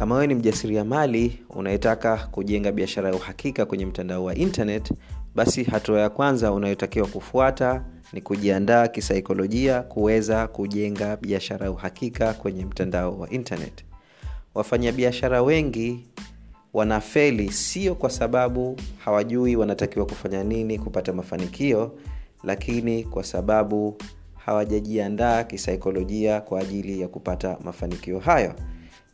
kama wewe ni mjasiriamali unayetaka kujenga biashara ya uhakika kwenye mtandao wa internet basi hatua ya kwanza unayotakiwa kufuata ni kujiandaa kisaikolojia kuweza kujenga biashara ya uhakika kwenye mtandao wa internet. Wafanyabiashara wengi wanafeli sio kwa sababu hawajui wanatakiwa kufanya nini kupata mafanikio lakini kwa sababu hawajajiandaa kisaikolojia kwa ajili ya kupata mafanikio hayo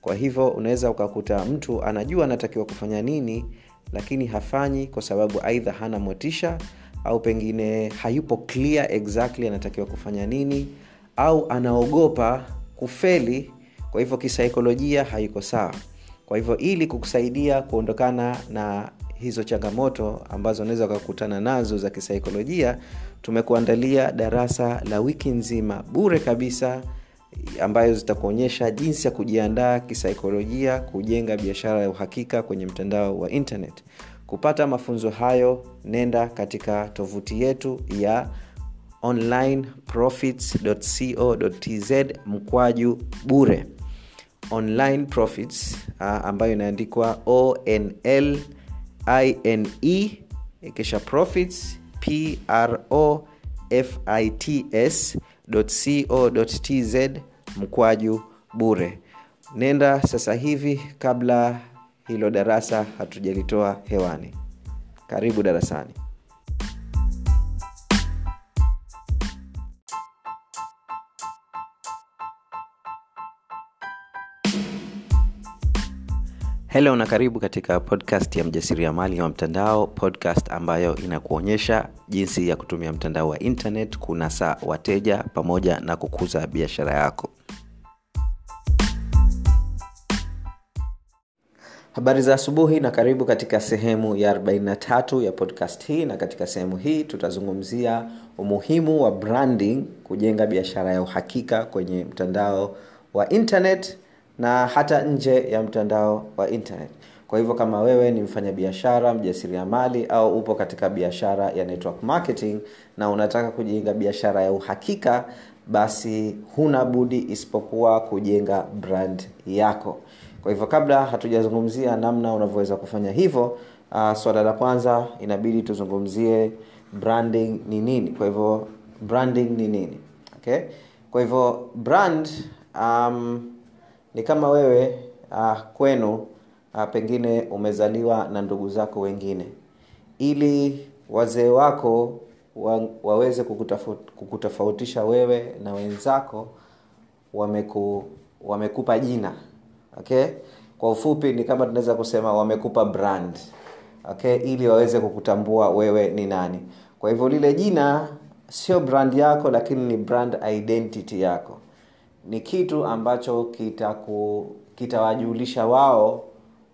kwa hivyo unaweza ukakuta mtu anajua anatakiwa kufanya nini lakini hafanyi kwa sababu aidha hana motisha au pengine hayupo clear exactly anatakiwa kufanya nini au anaogopa kufeli. Kwa hivyo kisaikolojia haiko sawa. Kwa hivyo ili kukusaidia kuondokana na hizo changamoto ambazo unaweza ukakutana nazo za kisaikolojia tumekuandalia darasa la wiki nzima bure kabisa ambayo zitakuonyesha jinsi ya kujiandaa kisaikolojia kujenga biashara ya uhakika kwenye mtandao wa internet. Kupata mafunzo hayo nenda katika tovuti yetu ya onlineprofits.co.tz mkwaju bure. Online profits ambayo inaandikwa onl ine kisha profits pro fits co.tz mkwaju bure. Nenda sasa hivi kabla hilo darasa hatujalitoa hewani. Karibu darasani helo na karibu katika podcast ya mjasiriamali wa mtandao podcast ambayo inakuonyesha jinsi ya kutumia mtandao wa internet kunasa wateja pamoja na kukuza biashara yako. Habari za asubuhi na karibu katika sehemu ya 43 ya podcast hii na katika sehemu hii tutazungumzia umuhimu wa branding kujenga biashara ya uhakika kwenye mtandao wa internet na hata nje ya mtandao wa internet. Kwa hivyo kama wewe ni mfanyabiashara mjasiriamali au upo katika biashara ya network marketing na unataka kujenga biashara ya uhakika basi huna budi isipokuwa kujenga brand yako. Kwa hivyo kabla hatujazungumzia namna unavyoweza kufanya hivyo uh, swala la kwanza inabidi tuzungumzie branding ni nini. Kwa hivyo branding ni nini? Okay? Kwa hivyo brand um, ni kama wewe uh, kwenu uh, pengine umezaliwa na ndugu zako wengine. Ili wazee wako wa, waweze kukutofautisha wewe na wenzako wameku, wamekupa jina okay? Kwa ufupi ni kama tunaweza kusema wamekupa brand okay? Ili waweze kukutambua wewe ni nani. Kwa hivyo lile jina sio brand yako lakini ni brand identity yako ni kitu ambacho kitaku kitawajulisha wao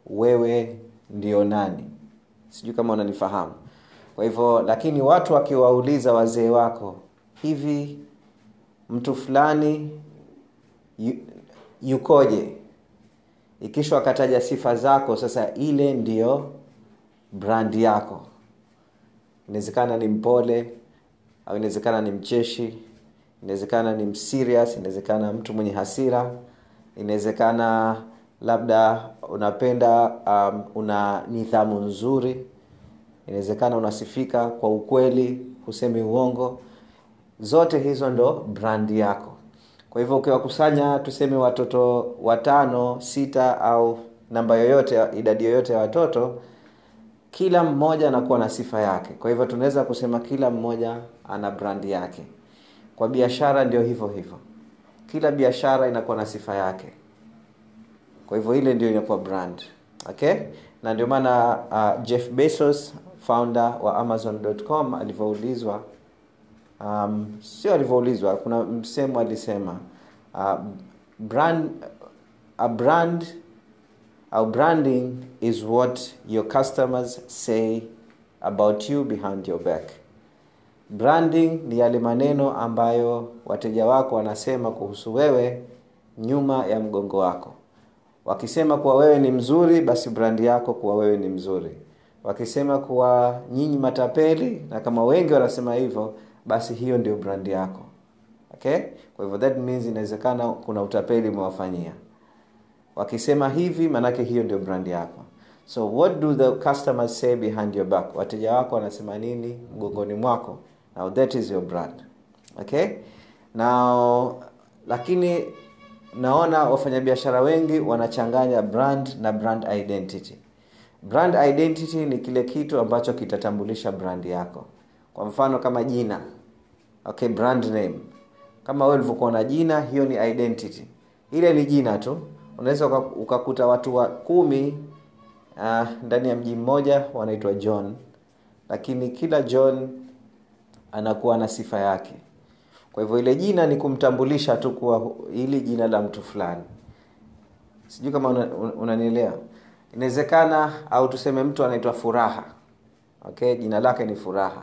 wewe ndio nani. Sijui kama unanifahamu. Kwa hivyo lakini watu wakiwauliza wazee wako hivi mtu fulani yu, yukoje? Ikisha wakataja sifa zako sasa ile ndiyo brandi yako. Inawezekana ni mpole au inawezekana ni mcheshi inawezekana ni mserious inawezekana mtu mwenye hasira inawezekana labda unapenda um, una nidhamu nzuri inawezekana unasifika kwa ukweli husemi uongo. Zote hizo ndo brandi yako. Kwa hivyo ukiwakusanya tuseme watoto watano sita au namba yoyote idadi yoyote ya watoto kila mmoja anakuwa na sifa yake. Kwa hivyo tunaweza kusema kila mmoja ana brandi yake kwa biashara ndio hivyo hivyo. Kila biashara inakuwa na sifa yake. Kwa hivyo ile ndio inakuwa brand. Okay? Na ndio maana uh, jeff bezos founder wa amazon.com alivyoulizwa um, sio alivyoulizwa kuna msemo alisema uh, brand a brand our branding is what your customers say about you behind your back branding ni yale maneno ambayo wateja wako wanasema kuhusu wewe nyuma ya mgongo wako. Wakisema kuwa wewe ni mzuri basi brandi yako kuwa wewe ni mzuri. Wakisema kuwa nyinyi matapeli na kama wengi wanasema hivyo basi hiyo ndio brandi yako. Okay? Kwa hivyo that means inawezekana kuna utapeli umewafanyia. Wakisema hivi maanake hiyo ndio brandi yako. So what do the customers say behind your back? Wateja wako wanasema nini mgongoni mwako now that is your brand okay? Now lakini naona wafanyabiashara wengi wanachanganya brand na brand identity. Brand identity ni kile kitu ambacho kitatambulisha brand yako. Kwa mfano kama jina okay brand name. Kama wewe ulivyokuwa na jina hiyo ni identity. Ile ni jina tu. Unaweza ukakuta watu wa kumi uh, ndani ya mji mmoja wanaitwa john. Lakini kila john anakuwa na sifa yake. Kwa hivyo ile jina ni kumtambulisha tu kuwa hili jina la mtu fulani. Sijui kama unanielewa una, inawezekana au tuseme mtu anaitwa furaha. Okay jina lake ni furaha.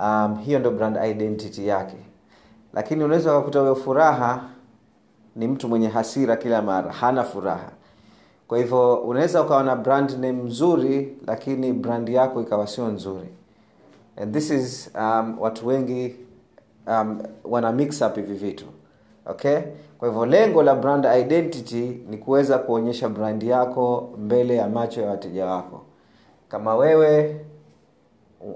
Um, hiyo ndo brand identity yake. Lakini unaweza ukakuta huyo furaha ni mtu mwenye hasira kila mara hana furaha. Kwa hivyo unaweza ukawa na brand name nzuri lakini brand yako ikawa sio nzuri and this is um, watu wengi um, wana mix up hivi vitu okay? Kwa hivyo lengo la brand identity ni kuweza kuonyesha brand yako mbele ya macho ya wateja wako. Kama wewe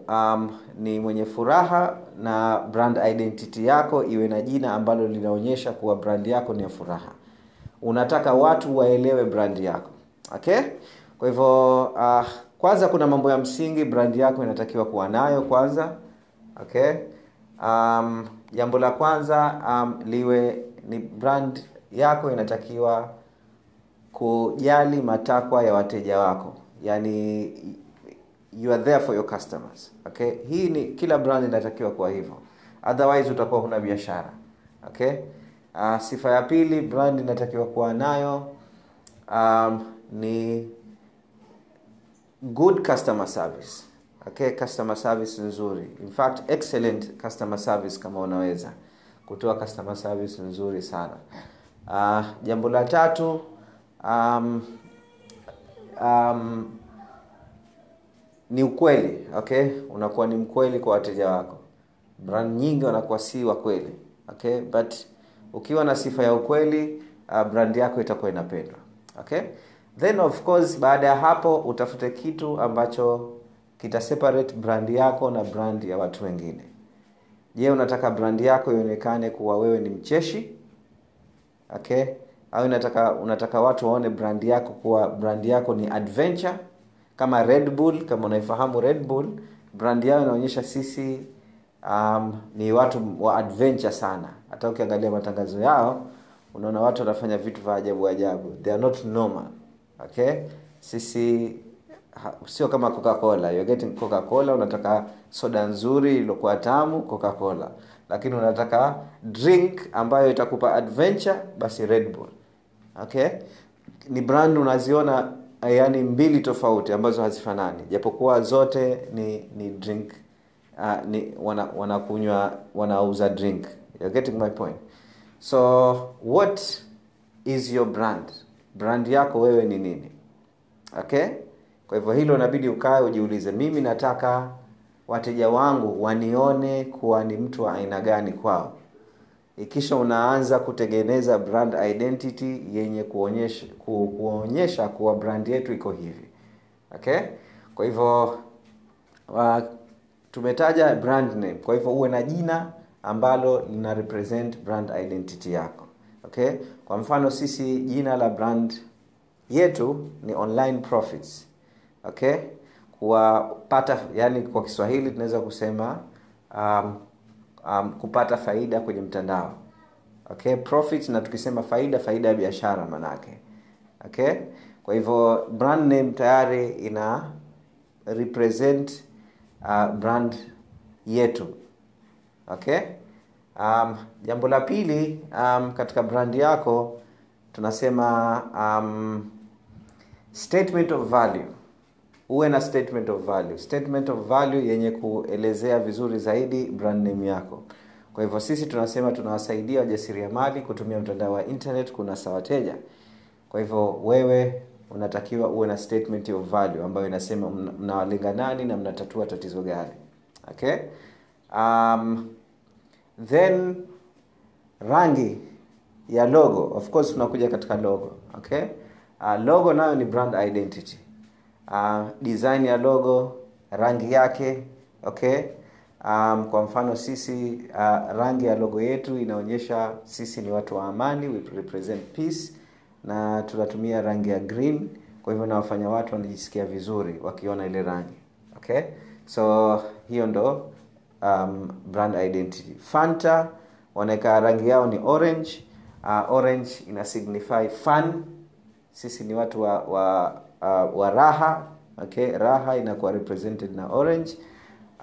um, ni mwenye furaha na brand identity yako iwe na jina ambalo linaonyesha kuwa brand yako ni ya furaha. Unataka watu waelewe brand yako okay? Kwa hivyo uh, kwanza kuna mambo ya msingi brand yako inatakiwa kuwa nayo kwanza okay? Um, jambo la kwanza um, liwe ni brand yako inatakiwa kujali matakwa ya wateja wako. Yani you are there for your customers okay? Hii ni kila brand inatakiwa kuwa hivyo. Otherwise utakuwa huna biashara okay? Uh, sifa ya pili brand inatakiwa kuwa nayo um, ni good customer service. Okay customer service nzuri. In fact excellent customer service kama unaweza. Kutoa customer service nzuri sana. Uh, jambo la tatu um, um, ni ukweli okay? Unakuwa ni mkweli kwa wateja wako. Brand nyingi wanakuwa si wa kweli okay? But ukiwa na sifa ya ukweli uh, brand yako itakuwa inapendwa okay then of course baada ya hapo utafute kitu ambacho kita separate brand yako na brand ya watu wengine. Je unataka brand yako ionekane kuwa wewe ni mcheshi? Okay? Au unataka unataka watu waone brand yako kuwa brand yako ni adventure? Kama red bull kama unaifahamu red bull brand yao inaonyesha sisi um, ni watu wa adventure sana. Hata ukiangalia matangazo yao unaona watu wanafanya vitu vya ajabu ajabu. They are not normal okay? Sisi ha, sio kama coca cola getting coca cola unataka soda nzuri iliyokuwa tamu coca cola lakini unataka drink ambayo itakupa adventure basi red bull. Okay? Ni brand unaziona yani mbili tofauti ambazo hazifanani. Japokuwa zote ni ni drink uh, ni wanakunywa wana wanauza drink. You're getting my point. So what is your brand brand yako wewe ni nini? Okay? Kwa hivyo hilo inabidi ukae ujiulize mimi nataka wateja wangu wanione kuwa ni mtu wa aina gani kwao. Ikisha unaanza kutengeneza brand identity yenye kuonyesha ku, kuonyesha kuwa brand yetu iko hivi. Okay? Kwa hivyo uh, tumetaja brand name. Kwa hivyo uwe na jina ambalo lina represent brand identity yako okay? Kwa mfano sisi jina la brand yetu ni online profits. Okay? Kuwapata yani kwa kiswahili tunaweza kusema um, um, kupata faida kwenye mtandao. Okay? Profit na tukisema faida faida ya biashara manake. Okay? Kwa hivyo brand name tayari ina represent uh, brand yetu. Okay um, jambo la pili um, katika brandi yako tunasema um, statement of value. Uwe na statement of value. Statement of value yenye kuelezea vizuri zaidi brand name yako. Kwa hivyo sisi tunasema tunawasaidia wajasiriamali kutumia mtandao wa internet kunasa wateja. Kwa hivyo wewe unatakiwa uwe na statement of value ambayo inasema mnawalenga nani na mnatatua tatizo gani. Okay? Um, then rangi ya logo. Of course tunakuja katika logo okay? Uh, logo nayo ni brand identity. Uh, design ya logo rangi yake okay? Um, kwa mfano sisi uh, rangi ya logo yetu inaonyesha sisi ni watu wa amani we represent peace na tunatumia rangi ya green. Kwa hivyo nawafanya watu wanajisikia vizuri wakiona ile rangi okay? So hiyo ndo um, brand identity. Fanta wanaweka rangi yao ni orange. Uh, orange ina signify fun. Sisi ni watu wa wa, uh, wa raha okay? Raha inakuwa represented na orange.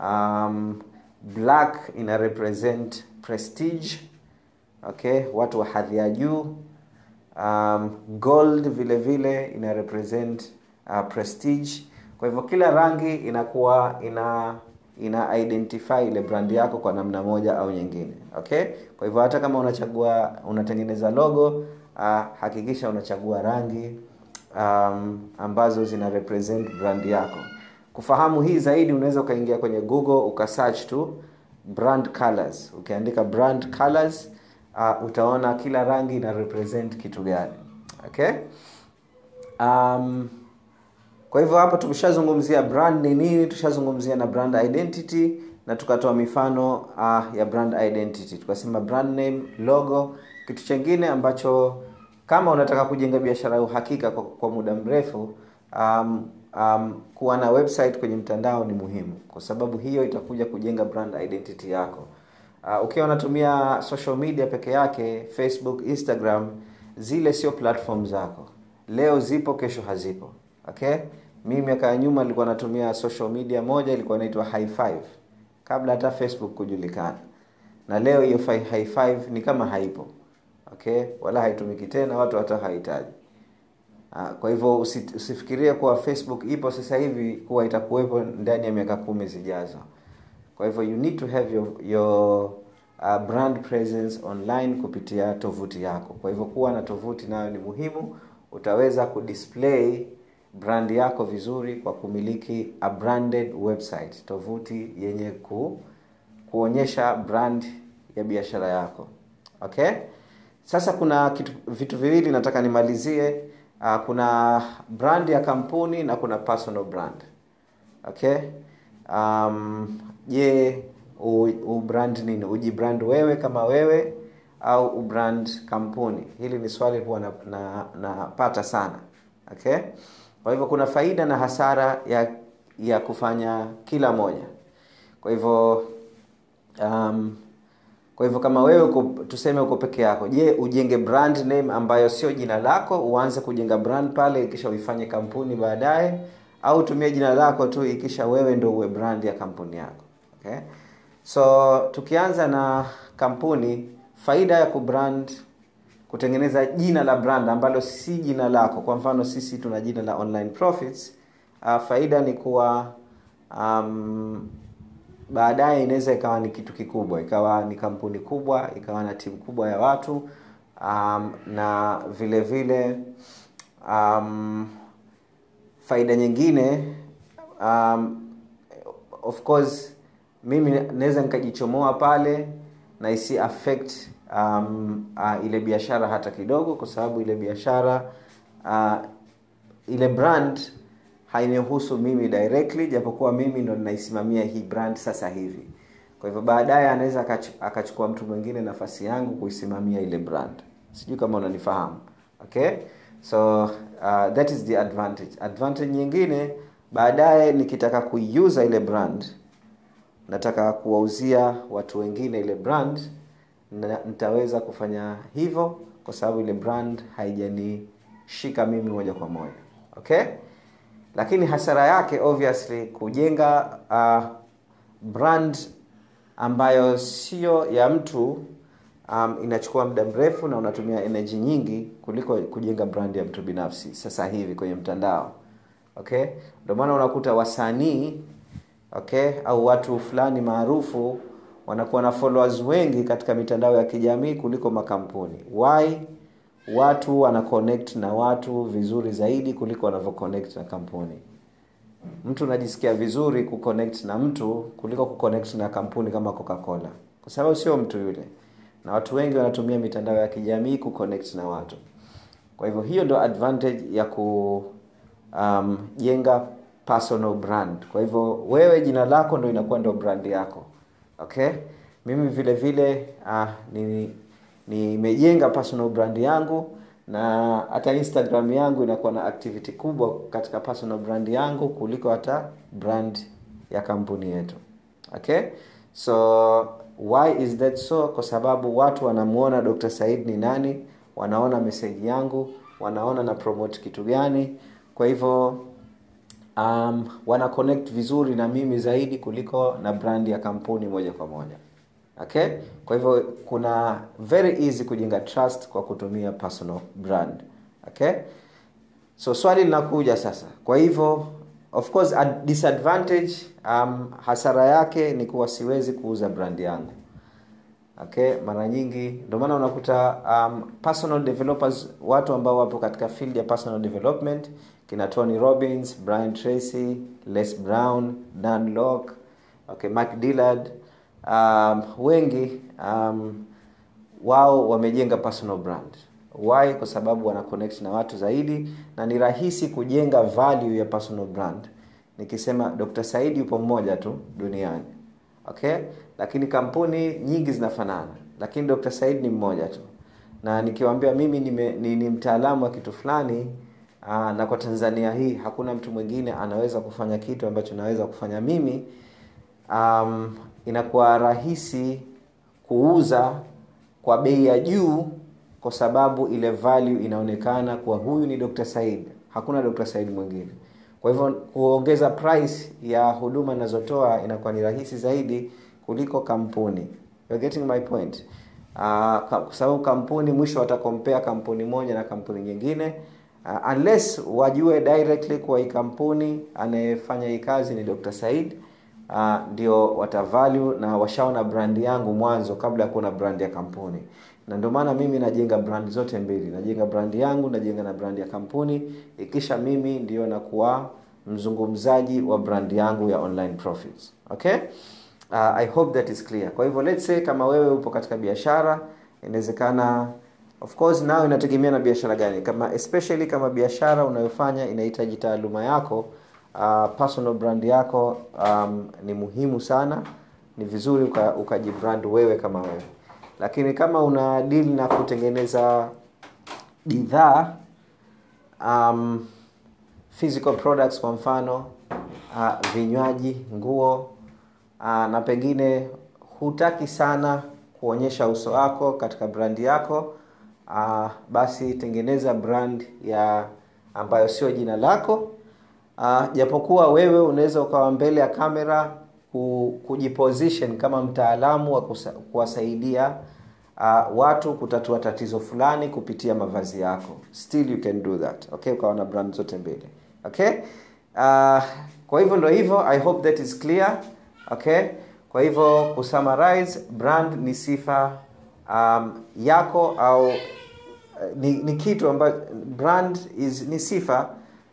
Um, black ina represent prestige okay? Watu wa hadhi ya juu. Um, gold vile vile ina represent uh, prestige. Kwa hivyo kila rangi inakuwa ina ina identify ile brand yako kwa namna moja au nyingine okay? Kwa hivyo hata kama unachagua unatengeneza logo uh, hakikisha unachagua rangi um, ambazo zina represent brand yako. Kufahamu hii zaidi unaweza ukaingia kwenye google ukasearch tu brand colors. Ukiandika brand colors uh, utaona kila rangi ina represent kitu gani okay? Um, kwa hivyo hapo tumeshazungumzia brand ni nini tushazungumzia na brand identity na tukatoa mifano uh, ya brand identity. Tukasema brand name logo kitu chengine ambacho kama unataka kujenga biashara ya uhakika kwa, kwa muda mrefu um, um, kuwa na website kwenye mtandao ni muhimu. Kwa sababu hiyo itakuja kujenga brand identity yako. Uh, ukiwa unatumia social media peke yake facebook instagram zile sio platform zako. Leo zipo kesho hazipo. Okay mimi miaka ya nyuma nilikuwa natumia social media moja ilikuwa inaitwa high five. Kabla hata facebook kujulikana. Na leo hiyo high five ni kama haipo. Okay? Wala haitumiki tena watu hata hawahitaji. kwa hivyo usi, usifikirie kuwa facebook ipo sasa hivi kuwa itakuwepo ndani ya miaka kumi zijazo. Kwa hivyo you need to have your, your uh, brand presence online kupitia tovuti yako. Kwa hivyo kuwa na tovuti nayo ni muhimu. Utaweza kudisplay brand yako vizuri kwa kumiliki a branded website tovuti yenye ku, kuonyesha brand ya biashara yako. Okay? Sasa kuna kitu, vitu viwili nataka nimalizie. Uh, kuna brand ya kampuni na kuna personal brand. Okay? Um, je ubrand nini? Ujibrand wewe kama wewe au ubrand kampuni? Hili ni swali huwa napata na, na sana. Okay kwa hivyo kuna faida na hasara ya ya kufanya kila moja kwa hivyo um, kwa hivyo kama wewe tuseme uko peke yako je ujenge brand name ambayo sio jina lako uanze kujenga brand pale ikisha uifanye kampuni baadaye au tumie jina lako tu ikisha wewe ndo uwe brand ya kampuni yako okay? so tukianza na kampuni faida ya kubrand kutengeneza jina la brand ambalo si jina lako. Kwa mfano sisi tuna jina la online profits. Uh, faida ni kuwa um, baadaye inaweza ikawa ni kitu kikubwa. Ikawa ni kampuni kubwa ikawa na timu kubwa ya watu um, na vile vile um, faida nyingine um, of course mimi naweza nikajichomoa pale na isi affect um, uh, ile biashara hata kidogo kwa sababu ile biashara uh, ile brand hainihusu mimi directly japokuwa mimi ndo ninaisimamia hii brand sasa hivi. Kwa hivyo baadaye anaweza akachukua mtu mwingine nafasi yangu kuisimamia ile brand. Sijui kama unanifahamu. Okay? So uh, that is the advantage. Advantage nyingine baadaye nikitaka kuiuza ile brand nataka kuwauzia watu wengine ile brand nitaweza kufanya hivyo kwa sababu ile brand haijanishika mimi moja kwa moja. Okay? Lakini hasara yake obviously kujenga uh, brand ambayo sio ya mtu um, inachukua muda mrefu na unatumia energy nyingi kuliko kujenga brand ya mtu binafsi sasa hivi kwenye mtandao. Okay? Ndio maana unakuta wasanii okay au watu fulani maarufu wanakuwa na followers wengi katika mitandao ya kijamii kuliko makampuni. Why? Watu wana connect na watu vizuri zaidi kuliko wanavyo na kampuni. Mtu unajisikia vizuri kuconnect na mtu kuliko kuconnect na kampuni kama coca cola kwa sababu sio mtu yule. Na watu wengi wanatumia mitandao ya kijamii kuconnect na watu. Kwa hivyo hiyo ndo advantage ya kujenga um, personal brand. Kwa hivyo wewe jina lako ndo inakuwa ndo brand yako okay? Mimi vile vile ah, nimejenga ni personal brand yangu na hata instagram yangu inakuwa na activity kubwa katika personal brand yangu kuliko hata brand ya kampuni yetu. Okay? So why is that so? Kwa sababu watu wanamuona dr said ni nani wanaona meseji yangu wanaona na promote kitu gani. Kwa hivyo um, wana connect vizuri na mimi zaidi kuliko na brand ya kampuni moja kwa moja. Okay? Kwa hivyo kuna very easy kujenga trust kwa kutumia personal brand. Okay? So swali linakuja sasa. Kwa hivyo of course a disadvantage um, hasara yake ni kuwa siwezi kuuza brand yangu. Okay? Mara nyingi ndio maana unakuta um, personal developers watu ambao wapo katika field ya personal development kina tony robbins brian tracy les brown dan lock okay mark dillard um, wengi um, wao wamejenga personal brand. Why? Kwa sababu wana connect na watu zaidi na ni rahisi kujenga value ya personal brand. Nikisema dr saidi yupo mmoja tu duniani okay? Lakini kampuni nyingi zinafanana lakini dr saidi ni mmoja tu. Na nikiwambia mimi ni, ni, ni mtaalamu wa kitu fulani aa, na kwa tanzania hii hakuna mtu mwingine anaweza kufanya kitu ambacho naweza kufanya mimi. Um, inakuwa rahisi kuuza kwa bei ya juu kwa sababu ile value inaonekana kuwa huyu ni dr said hakuna dr said mwingine. Kwa hivyo kuongeza price ya huduma inazotoa inakuwa ni rahisi zaidi kuliko kampuni. You're getting my point. Uh, kwa sababu kampuni mwisho watakompea kampuni moja na kampuni nyingine uh, unless wajue directly kuwa hii kampuni anayefanya hii kazi ni dr said uh, ndio watavalue na washaona brand yangu mwanzo kabla ya kuona brand ya kampuni. Na ndio maana mimi najenga brand zote mbili. Najenga brandi yangu najenga na brandi ya kampuni. Ikisha mimi ndio nakuwa mzungumzaji wa brand yangu ya online profits. Okay? Uh, i hope that is clear. Kwa hivyo let's say kama wewe upo katika biashara inawezekana of course nao inategemea na biashara gani. Kama especially kama biashara unayofanya inahitaji taaluma yako uh, personal brand yako um, ni muhimu sana. Ni vizuri uka wewe kama wewe. Lakini kama una deal na kutengeneza bidhaa um, physical products kwa mfano uh, vinywaji nguo uh, na pengine hutaki sana kuonyesha uso wako katika brandi yako uh, basi tengeneza brand ya ambayo sio jina lako. Uh, japokuwa wewe unaweza ukawa mbele ya kamera kujiposition kama mtaalamu wa kuwasaidia uh, watu kutatua tatizo fulani kupitia mavazi yako. Still you can do that okay? Ukawa na brand zote mbili okay? Uh, kwa hivyo ndo hivyo i hope that is clear okay? Kwa hivyo kusummarize brand ni sifa um, yako au uh, ni, ni kitu ambacho brand is ni sifa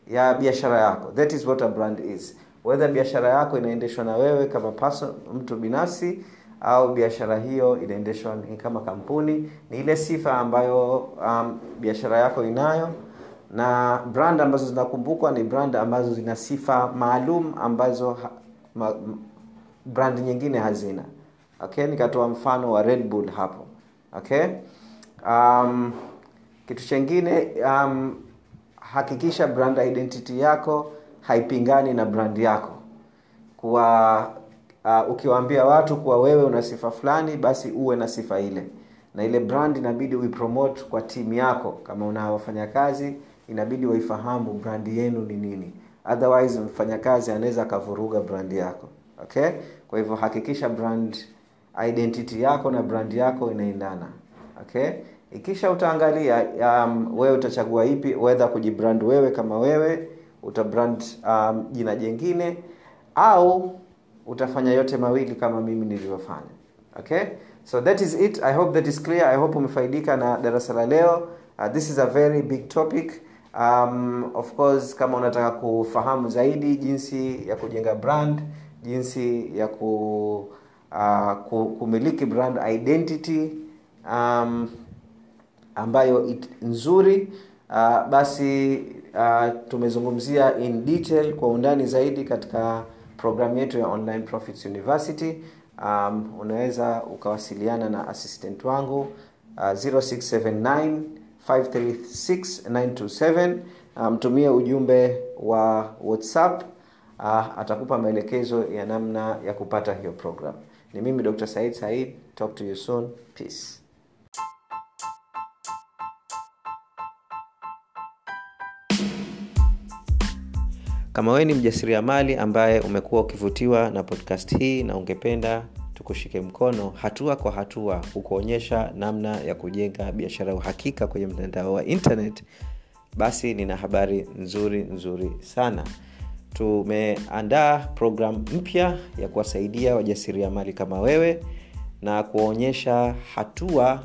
ya biashara yako. That is what a brand is. Whether biashara yako inaendeshwa na wewe kama person, mtu binafsi au biashara hiyo inaendeshwa kama kampuni ni ile sifa ambayo um, biashara yako inayo. Na brand ambazo zinakumbukwa ni brand ambazo zina sifa maalum ambazo ha, ma, brand nyingine hazina. Okay nikatoa mfano wa red bull hapo okay? Um, kitu chengine um, hakikisha brand identity yako haipingani na brand yako. Kuwa uh, ukiwaambia watu kuwa wewe una sifa fulani basi uwe na sifa ile. Na ile brand inabidi uipromote kwa timu yako. Kama una wafanyakazi inabidi waifahamu brand yenu ni nini. Otherwise mfanyakazi anaweza akavuruga brand yako. Okay? Kwa hivyo hakikisha brand identity yako na brand yako inaendana okay? Ikisha utaangalia um, wewe utachagua ipi wedha kujibrand wewe kama wewe utabrand um, jina jengine au utafanya yote mawili kama mimi nilivyofanya okay? So that is it. I hope that is clear. I hope umefaidika na darasa la leo. Uh, this is a very big topic. Um, of course kama unataka kufahamu zaidi jinsi ya kujenga brand jinsi ya ku, uh, kumiliki brand identity um, ambayo it, nzuri. Uh, basi uh, tumezungumzia in detail kwa undani zaidi katika programu yetu ya online profits university. Um, unaweza ukawasiliana na assistant wangu uh, 0679 536927 mtumie um, ujumbe wa whatsapp. Uh, atakupa maelekezo ya namna ya kupata hiyo program ni mimi dr said said. Talk to you soon. Peace. Kama wewe ni mjasiriamali ambaye umekuwa ukivutiwa na podcast hii na ungependa tukushike mkono hatua kwa hatua kukuonyesha namna ya kujenga biashara ya uhakika kwenye mtandao wa internet basi nina habari nzuri nzuri sana tumeandaa programu mpya ya kuwasaidia wajasiriamali kama wewe na kuwaonyesha hatua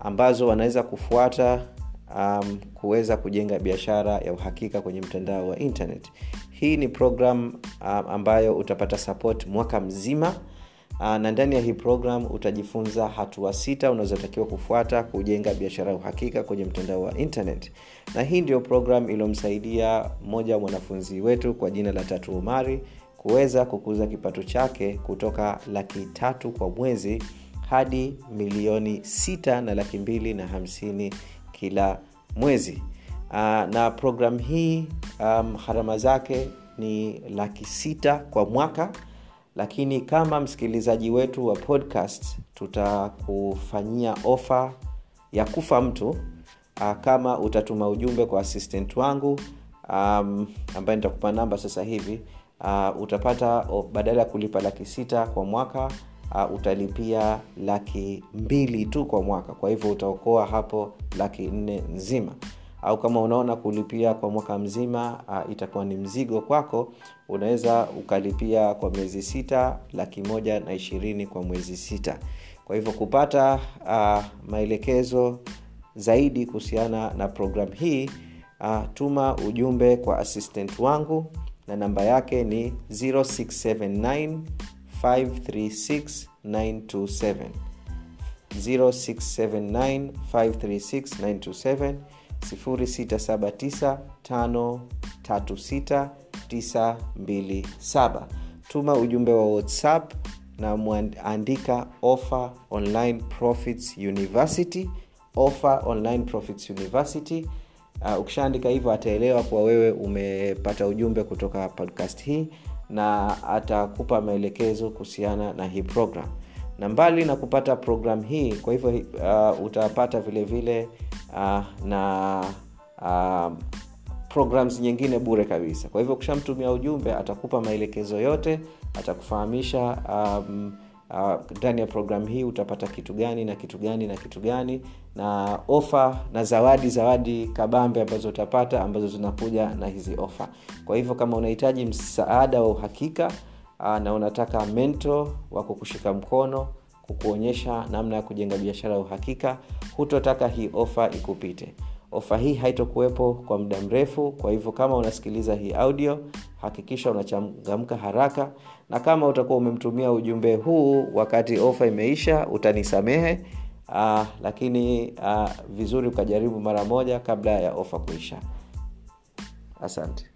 ambazo wanaweza kufuata um, kuweza kujenga biashara ya uhakika kwenye mtandao wa internet. Hii ni program um, ambayo utapata support mwaka mzima na ndani ya hii program utajifunza hatua sita unazotakiwa kufuata kujenga biashara ya uhakika kwenye mtandao wa internet. Na hii ndio program iliyomsaidia mmoja wa mwanafunzi wetu kwa jina la tatu umari kuweza kukuza kipato chake kutoka laki tatu kwa mwezi hadi milioni sita na laki mbili na hamsini kila mwezi. Uh, na programu hii um, zake ni laki sita kwa mwaka lakini kama msikilizaji wetu wa podcast tutakufanyia ofa ya kufa mtu uh, kama utatuma ujumbe kwa assistant wangu um, ambaye nitakupa namba sasa hivi uh, utapata oh, badala ya kulipa laki sita kwa mwaka uh, utalipia laki mbili tu kwa mwaka. Kwa hivyo utaokoa hapo laki nne nzima au kama unaona kulipia kwa mwaka mzima uh, itakuwa ni mzigo kwako unaweza ukalipia kwa miezi sita laki moja na ishirini kwa mwezi sita. Kwa hivyo kupata uh, maelekezo zaidi kuhusiana na programu hii uh, tuma ujumbe kwa assistant wangu na namba yake ni 0679 536 927 0679 536 0679536927 tuma ujumbe wa whatsapp na mwandika offer online profits university offer online profits university. Uh, ukishaandika hivyo ataelewa kuwa wewe umepata ujumbe kutoka podcast hii na atakupa maelekezo kuhusiana na hii program na mbali na kupata program hii kwa hivyo uh, utapata vile vile uh, na uh, programs nyingine bure kabisa. Kwa hivyo ukishamtumia ujumbe atakupa maelekezo yote atakufahamisha um, ndani uh, ya programu hii utapata kitu gani na kitu gani na kitu gani na ofa na zawadi zawadi kabambe ambazo utapata ambazo zinakuja na hizi ofa kwa hivyo kama unahitaji msaada wa uhakika uh, na unataka mento wa kukushika mkono kukuonyesha namna ya kujenga biashara ya uhakika hutotaka hii ofa ikupite. Ofa hii haitokuwepo kwa muda mrefu kwa hivyo kama unasikiliza hii audio hakikisha unachangamka haraka na kama utakuwa umemtumia ujumbe huu wakati ofa imeisha utanisamehe. Uh, lakini uh, vizuri ukajaribu mara moja kabla ya ofa kuisha. Asante